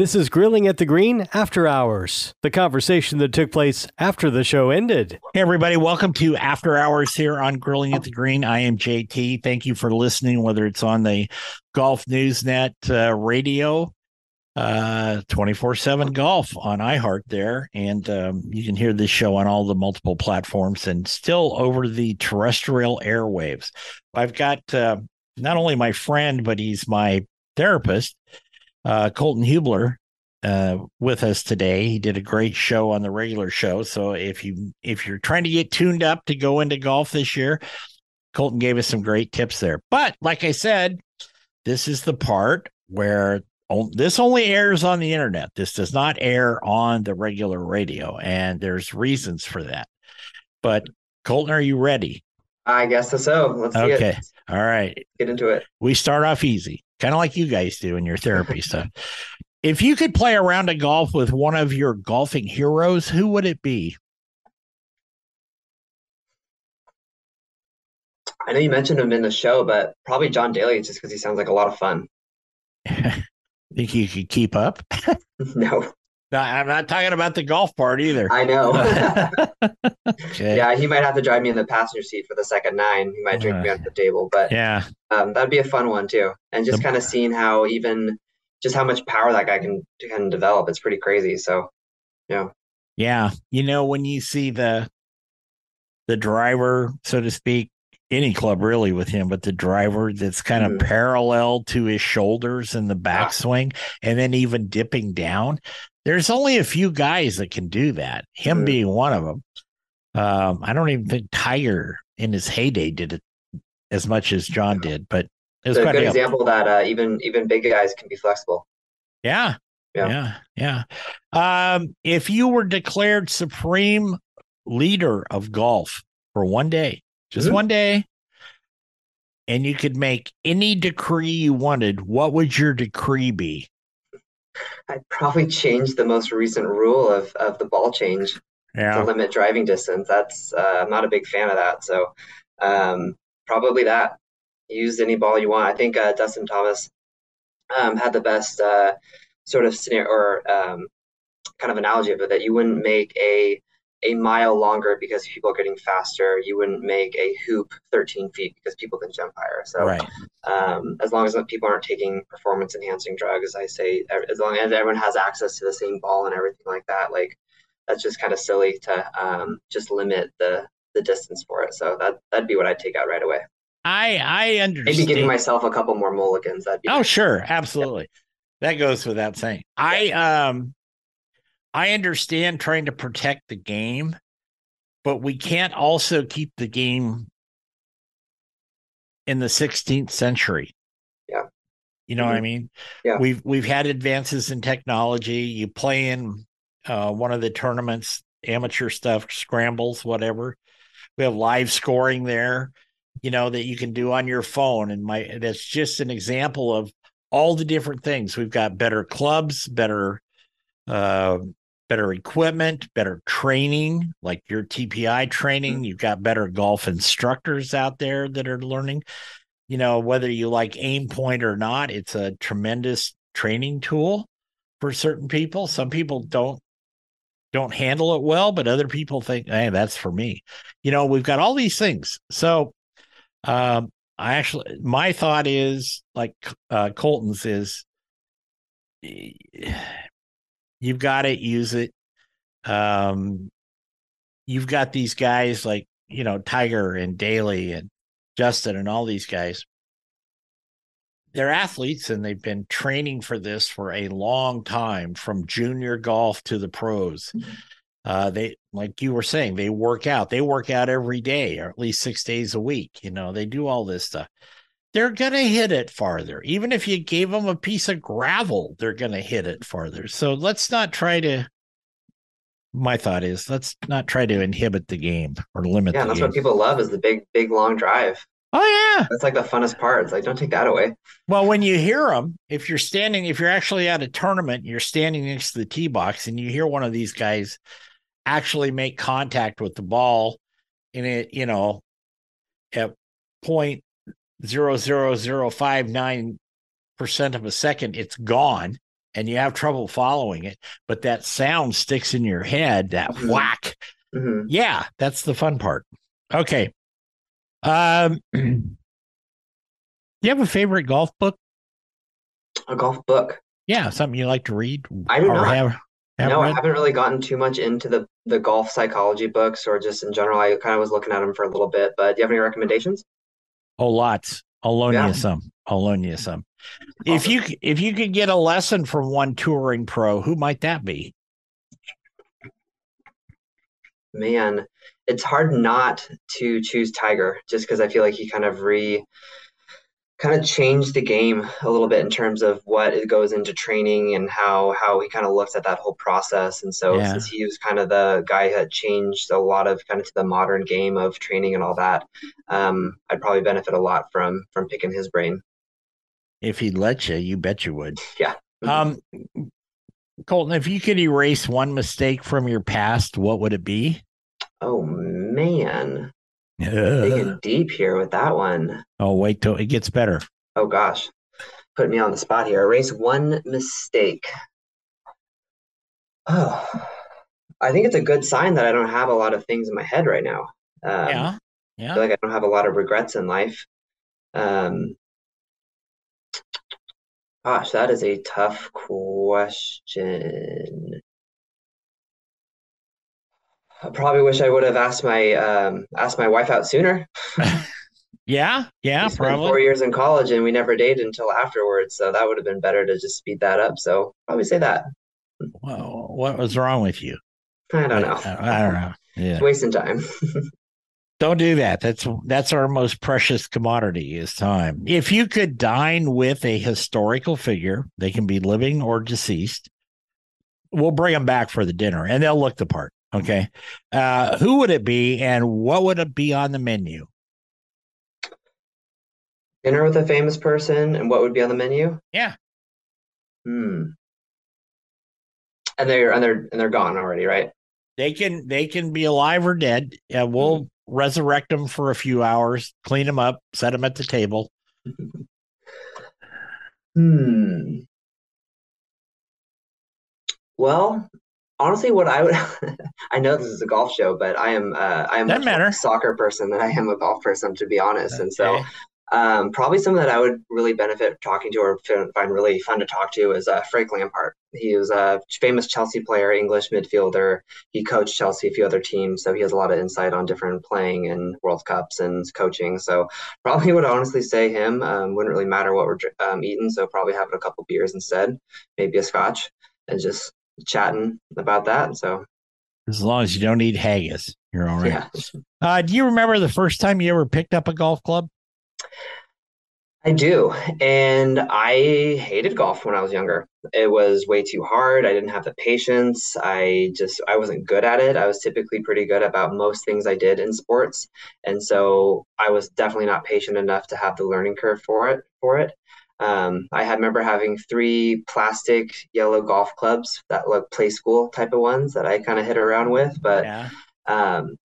This is Grilling at the Green After Hours, the conversation that took place after the show ended. Hey, everybody, welcome to After Hours here on Grilling at the Green. I am JT. Thank you for listening, whether it's on the Golf Newsnet uh, radio, uh 24 7 golf on iHeart there. And um, you can hear this show on all the multiple platforms and still over the terrestrial airwaves. I've got uh, not only my friend, but he's my therapist uh, Colton Hubler uh, with us today. He did a great show on the regular show. So if you if you're trying to get tuned up to go into golf this year, Colton gave us some great tips there. But like I said, this is the part where this only airs on the internet. This does not air on the regular radio, and there's reasons for that. But Colton, are you ready? I guess so. Let's see okay. All right. Get into it. We start off easy kind of like you guys do in your therapy stuff. If you could play a round of golf with one of your golfing heroes, who would it be? I know you mentioned him in the show, but probably John Daly, just because he sounds like a lot of fun. Think you could keep up? no. No, I'm not talking about the golf part either. I know. okay. Yeah, he might have to drive me in the passenger seat for the second nine. He might drink uh, me at the table, but yeah, um, that'd be a fun one too. And just kind of seeing how even just how much power that guy can can develop. It's pretty crazy. So, yeah, yeah. You know, when you see the the driver, so to speak, any club really with him, but the driver that's kind of mm. parallel to his shoulders in the backswing, ah. and then even dipping down there's only a few guys that can do that. Him mm-hmm. being one of them. Um, I don't even think Tiger in his heyday did it as much as John did, but it's was a good example that uh, even even big guys can be flexible. Yeah, yeah, yeah. yeah. Um, if you were declared supreme leader of golf for one day, just mm-hmm. one day, and you could make any decree you wanted, what would your decree be? I'd probably change the most recent rule of, of the ball change yeah. to limit driving distance. That's uh, I'm not a big fan of that. So um, probably that. Use any ball you want. I think uh, Dustin Thomas um, had the best uh, sort of scenario or um, kind of analogy of it that you wouldn't make a a mile longer because people are getting faster. You wouldn't make a hoop 13 feet because people can jump higher. So, right. um, as long as people aren't taking performance enhancing drugs, I say as long as everyone has access to the same ball and everything like that, like that's just kind of silly to um, just limit the the distance for it. So that that'd be what I'd take out right away. I I understand. Maybe giving myself a couple more mulligans. That'd be oh sure, absolutely. That goes without saying. I um I understand trying to protect the game, but we can't also keep the game in the 16th century. Yeah. You know mm-hmm. what I mm-hmm. mean? Yeah. We've we've had advances in technology. You play in uh, one of the tournaments, amateur stuff, scrambles, whatever. We have live scoring there, you know, that you can do on your phone. And my that's just an example of all the different things. We've got better clubs, better uh, better equipment, better training, like your TPI training. Mm-hmm. You've got better golf instructors out there that are learning. You know, whether you like Aimpoint or not, it's a tremendous training tool for certain people. Some people don't don't handle it well, but other people think, hey, that's for me. You know, we've got all these things. So um I actually my thought is like uh Colton's is You've got it, use it. Um, you've got these guys like, you know, Tiger and Daly and Justin and all these guys. They're athletes and they've been training for this for a long time from junior golf to the pros. Mm-hmm. Uh, they like you were saying, they work out. They work out every day, or at least six days a week. You know, they do all this stuff. They're gonna hit it farther. Even if you gave them a piece of gravel, they're gonna hit it farther. So let's not try to. My thought is let's not try to inhibit the game or limit. Yeah, that's game. what people love is the big, big long drive. Oh yeah, that's like the funnest part. It's like don't take that away. Well, when you hear them, if you're standing, if you're actually at a tournament, you're standing next to the tee box, and you hear one of these guys actually make contact with the ball and it, you know, at point zero zero zero five nine percent of a second, it's gone and you have trouble following it, but that sound sticks in your head, that mm-hmm. whack. Mm-hmm. Yeah, that's the fun part. Okay. Um do you have a favorite golf book? A golf book. Yeah, something you like to read? I do not. Have, have no, read? I haven't really gotten too much into the the golf psychology books or just in general. I kind of was looking at them for a little bit, but do you have any recommendations? Oh, lots. I'll loan yeah. you some. I'll loan you some. Awesome. If you if you could get a lesson from one touring pro, who might that be? Man, it's hard not to choose Tiger just because I feel like he kind of re kind of changed the game a little bit in terms of what it goes into training and how how he kind of looks at that whole process. And so yeah. since he was kind of the guy that changed a lot of kind of to the modern game of training and all that, um, I'd probably benefit a lot from from picking his brain. If he'd let you, you bet you would. Yeah. Um, Colton, if you could erase one mistake from your past, what would it be? Oh man. Digging deep here with that one. Oh, wait till it gets better. Oh gosh, put me on the spot here. Erase one mistake. Oh, I think it's a good sign that I don't have a lot of things in my head right now. Um, yeah, yeah. I feel like I don't have a lot of regrets in life. Um, gosh, that is a tough question. I probably wish I would have asked my um, asked my wife out sooner. yeah, yeah, we probably four years in college and we never dated until afterwards. So that would have been better to just speed that up. So probably say that. Well, what was wrong with you? I don't know. I, I don't know. Yeah, it's wasting time. don't do that. That's that's our most precious commodity is time. If you could dine with a historical figure, they can be living or deceased. We'll bring them back for the dinner, and they'll look the part. Okay. Uh, who would it be and what would it be on the menu? Dinner with a famous person and what would be on the menu? Yeah. Hmm. And they're and they're and they're gone already, right? They can they can be alive or dead. Yeah, we'll mm-hmm. resurrect them for a few hours, clean them up, set them at the table. hmm. Well, honestly what i would i know this is a golf show but i am uh, i am a soccer person than i am a golf person to be honest. Okay. and so um, probably someone that i would really benefit talking to or find really fun to talk to is uh, frank lampard. He was a famous chelsea player english midfielder. He coached chelsea a few other teams so he has a lot of insight on different playing and world cups and coaching. So probably would honestly say him. Um, wouldn't really matter what we're um, eating so probably having a couple beers instead maybe a scotch and just chatting about that. So as long as you don't eat haggis, you're all right. Yeah. Uh, do you remember the first time you ever picked up a golf club? I do. And I hated golf when I was younger. It was way too hard. I didn't have the patience. I just I wasn't good at it. I was typically pretty good about most things I did in sports. And so I was definitely not patient enough to have the learning curve for it for it. Um, I had remember having three plastic yellow golf clubs that look Playskool type of ones that I kind of hit around with, but yeah. Um,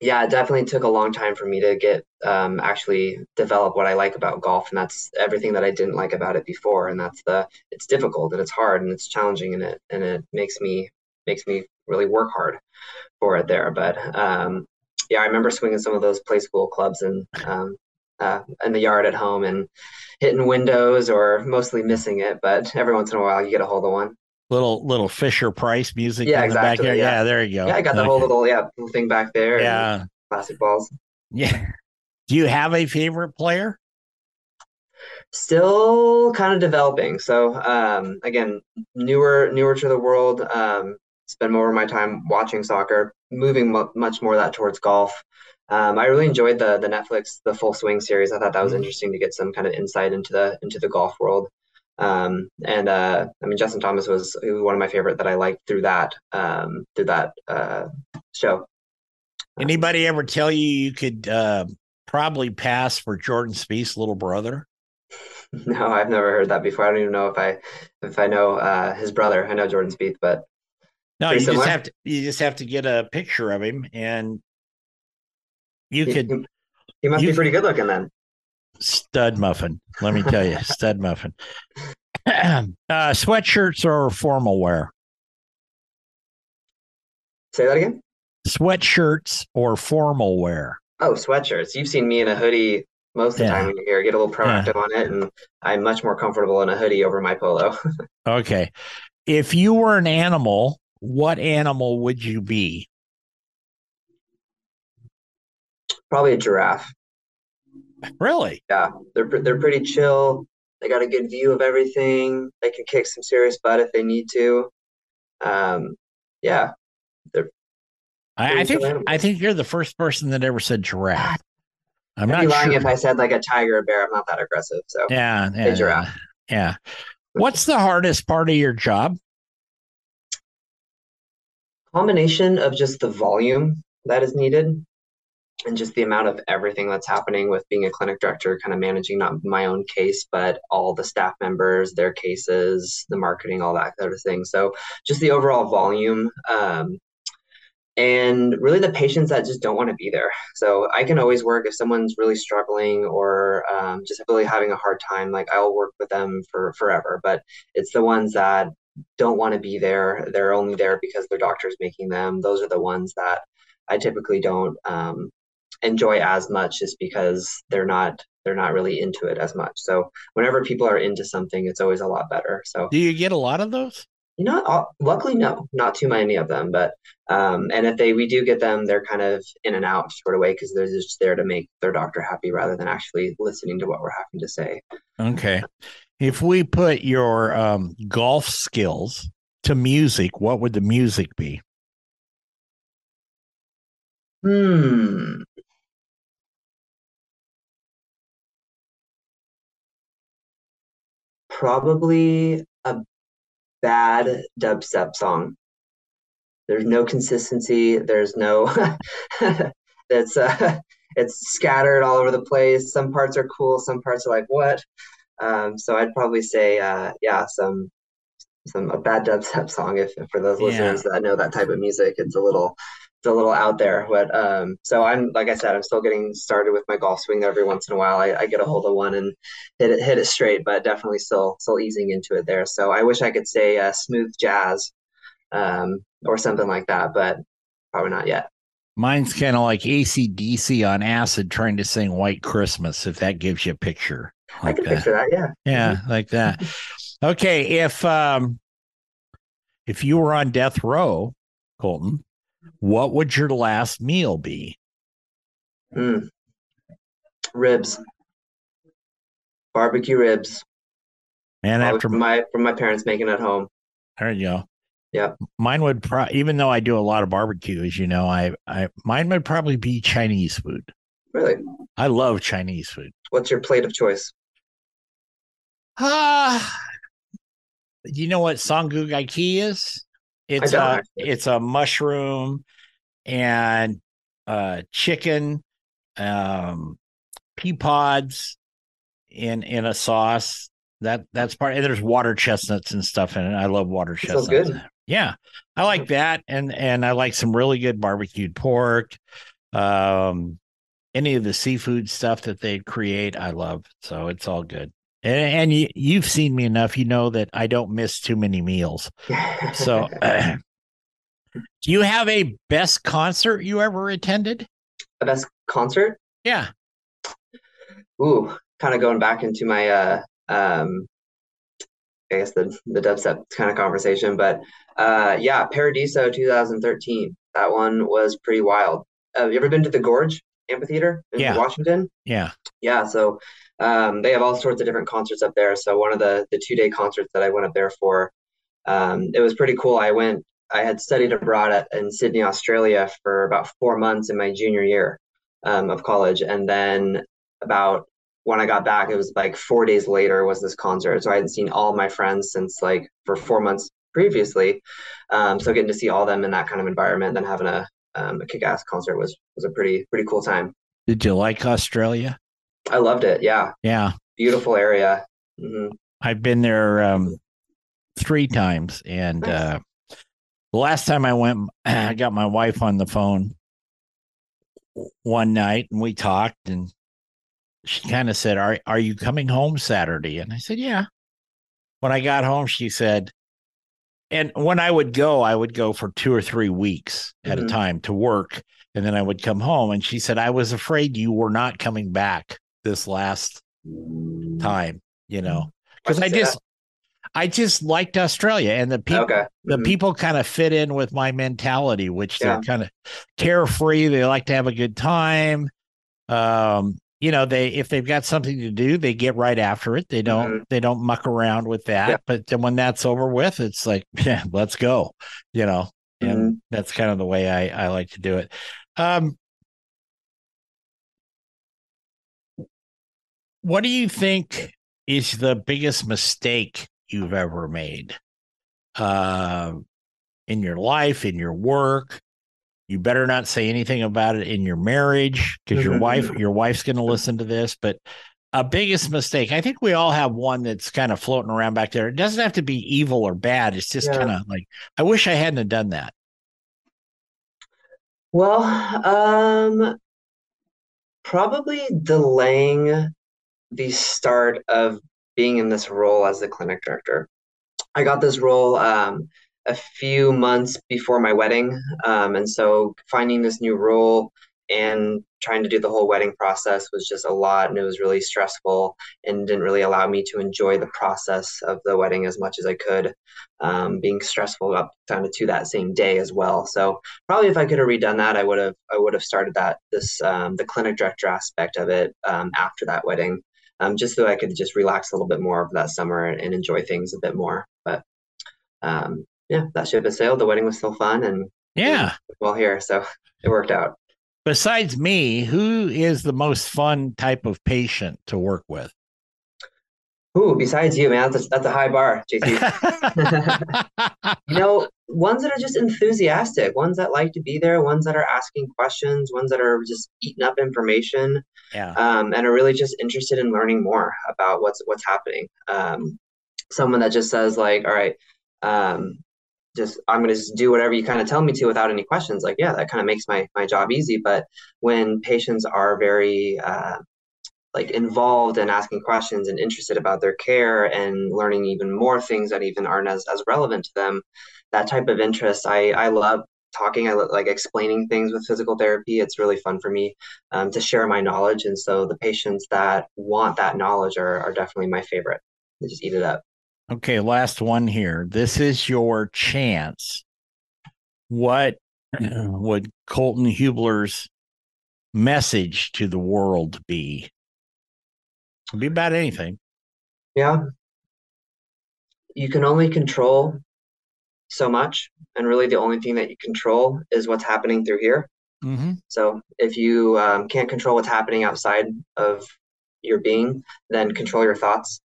yeah, it definitely took a long time for me to get um, actually develop what I like about golf, and that's everything that I didn't like about it before. And that's the it's difficult and it's hard and it's challenging and it and it makes me makes me really work hard for it there. But um, yeah, I remember swinging some of those Playskool clubs and um, uh, in the yard at home and hitting windows or mostly missing it. But every once in a while, you get a hold of one. Little little Fisher Price music. Yeah, exactly. The yeah. yeah. there you go. Yeah, I got the whole little yeah thing back there. Yeah, classic balls. Yeah. Do you have a favorite player? Still kind of developing. So um, again, newer newer to the world. Um, spend more of my time watching soccer, moving much more of that towards golf. Um, I really enjoyed the the Netflix the Full Swing series. I thought that was mm-hmm. interesting to get some kind of insight into the into the golf world. Um, and uh, I mean, Justin Thomas was, was one of my favorite that I liked through that um, through that uh, show. Anybody ever tell you you could uh, probably pass for Jordan Spieth's little brother? No, I've never heard that before. I don't even know if I if I know uh, his brother. I know Jordan Spieth, but no, you similar. just have to you just have to get a picture of him, and you he, could. He must be pretty good looking then. Stud muffin, let me tell you, stud muffin. uh, sweatshirts or formal wear? Say that again. Sweatshirts or formal wear? Oh, sweatshirts. You've seen me in a hoodie most of the yeah. time when you're here. Get a little proactive yeah. on it, and I'm much more comfortable in a hoodie over my polo. okay. If you were an animal, what animal would you be? Probably a giraffe. Really? Yeah, they're they're pretty chill. They got a good view of everything. They can kick some serious butt if they need to. Um, yeah, they're. I, I think I think you're the first person that ever said giraffe. I'm I'd not lying sure. if I said like a tiger or bear. I'm not that aggressive. So yeah, yeah, giraffe. Yeah. What's the hardest part of your job? Combination of just the volume that is needed and just the amount of everything that's happening with being a clinic director, kind of managing not my own case, but all the staff members, their cases, the marketing, all that kind of thing. So just the overall volume. Um, and really the patients that just don't want to be there. So I can always work if someone's really struggling or um, just really having a hard time, like I'll work with them for forever. But it's the ones that don't want to be there. They're only there because their doctor's making them. Those are the ones that I typically don't um, enjoy as much just because they're not they're not really into it as much. So whenever people are into something, it's always a lot better. So do you get a lot of those? You know, luckily no, not too many of them. But um, and if they we do get them, they're kind of in and out sort of way because they're just there to make their doctor happy rather than actually listening to what we're having to say. Okay, if we put your um, golf skills to music, what would the music be? Hmm. Probably a bad dubstep song. There's no consistency. There's no. it's uh, it's scattered all over the place. Some parts are cool. Some parts are like what. Um, so I'd probably say, uh, yeah, some some a bad dubstep song. If, if for those listeners yeah. that know that type of music, it's a little a little out there. But um, so I'm like I said, I'm still getting started with my golf swing. Every once in a while, I, I, get a hold of one and hit it hit it straight, but definitely still still easing into it there. So I wish I could say uh, smooth jazz um, or something like that, but probably not yet. Mine's kind of like ACDC on acid trying to sing White Christmas, if that gives you a picture. Like I can that. picture that, yeah. Yeah, mm-hmm. like that. Okay, if um if you were on death row, Colton, what would your last meal be? Mm. Ribs, barbecue ribs. And after from my from my parents making at home. There you go. Yeah. Mine would pro- even though I do a lot of barbecue, as you know, I I mine would probably be Chinese food. Really? I love Chinese food. What's your plate of choice? Ah, uh, you know what Songgu Gai is? It's a it's a mushroom and uh, chicken, um, pea pods in in a sauce. That that's part. And there's water chestnuts and stuff in it. I love water chestnuts. good. Yeah, I like that, and and I like some really good barbecued pork. Um, any of the seafood stuff that they create, I love. So it's all good. And, and you, you've seen me enough, you know that I don't miss too many meals. So, uh, do you have a best concert you ever attended? A best concert? Yeah. Ooh, kind of going back into my uh um I guess the the dubstep kind of conversation, but uh yeah, Paradiso 2013. That one was pretty wild. Uh, have you ever been to the Gorge Amphitheater in yeah. Washington? Yeah. Yeah, so um, they have all sorts of different concerts up there. So one of the the two day concerts that I went up there for, um, it was pretty cool. I went I had studied abroad at, in Sydney, Australia for about four months in my junior year um, of college. And then about when I got back, it was like four days later was this concert. So I hadn't seen all my friends since like for four months previously. Um, so getting to see all them in that kind of environment, then having a, um, a kick-ass concert was was a pretty pretty cool time. Did you like Australia? I loved it. Yeah. Yeah. Beautiful area. Mm-hmm. I've been there um, three times, and nice. uh, the last time I went, I got my wife on the phone one night, and we talked, and she kind of said, "Are are you coming home Saturday?" And I said, "Yeah." When I got home, she said, and when I would go, I would go for two or three weeks at mm-hmm. a time to work, and then I would come home. And she said, "I was afraid you were not coming back this last time." You know, because I just I just liked Australia and the people okay. mm-hmm. the people kind of fit in with my mentality, which yeah. they're kind of carefree. They like to have a good time. Um, you know, they if they've got something to do, they get right after it. They don't mm-hmm. they don't muck around with that. Yeah. But then when that's over with, it's like, yeah, let's go. You know, and mm-hmm. that's kind of the way I I like to do it. Um, what do you think is the biggest mistake you've ever made uh, in your life, in your work? You better not say anything about it in your marriage because your wife, your wife's going to listen to this. But a biggest mistake, I think we all have one that's kind of floating around back there. It doesn't have to be evil or bad. It's just yeah. kind of like, I wish I hadn't have done that. Well, um, probably delaying the start of being in this role as the clinic director. I got this role um, a few months before my wedding. Um, and so finding this new role and trying to do the whole wedding process was just a lot and it was really stressful and didn't really allow me to enjoy the process of the wedding as much as I could, um, being stressful up kind of to that same day as well. So probably if I could have redone that, I would have I would have started that this um, the clinic director aspect of it um, after that wedding um, just so I could just relax a little bit more of that summer and, enjoy things a bit more. But um, yeah, that ship has sailed. The wedding was still fun and yeah, well here, so it worked out. Besides me, who is the most fun type of patient to work with? Ooh, besides you, man, that's a, that's a high bar, JT. you know, ones that are just enthusiastic, ones that like to be there, ones that are asking questions, ones that are just eating up information, yeah, um, and are really just interested in learning more about what's what's happening. Um, someone that just says like, all right, um, just I'm gonna just do whatever you kind of tell me to without any questions. Like, yeah, that kind of makes my my job easy. But when patients are very uh, like involved and asking questions and interested about their care and learning even more things that even aren't as, as relevant to them that type of interest i i love talking. I like explaining things with physical therapy. It's really fun for me um, to share my knowledge. And so the patients that want that knowledge are, are definitely my favorite. They just eat it up okay last one here this is your chance what would colton hubler's message to the world be could be about anything. Yeah. You can only control so much. And really, the only thing that you control is what's happening through here. Mm-hmm. So if you um, can't control what's happening outside of your being, then control your thoughts.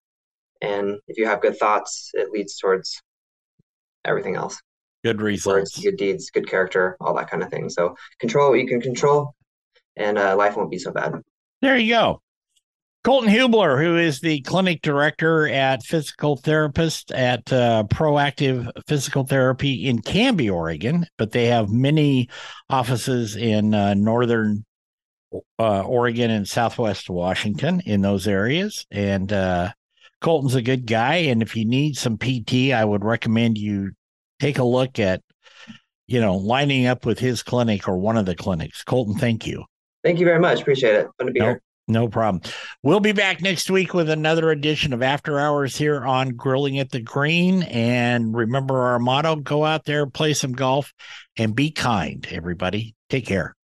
And if you have good thoughts, it leads towards everything else. Good results, Words, good deeds, good character, all that kind of thing. So control what you can control, and uh, life won't be so bad. There you go. Colton Hubler, who is the clinic director at physical therapist at uh, Proactive Physical Therapy in Canby, Oregon, but they have many offices in uh, northern uh, Oregon and Southwest Washington in those areas. And uh, Colton's a good guy, and if you need some PT, I would recommend you take a look at, you know, lining up with his clinic or one of the clinics. Colton, thank you. Thank you very much. Appreciate it. Fun to be nope. here. No problem. We'll be back next week with another edition of After Hours here on Grilling at the Green. And remember our motto go out there, play some golf, and be kind, everybody. Take care.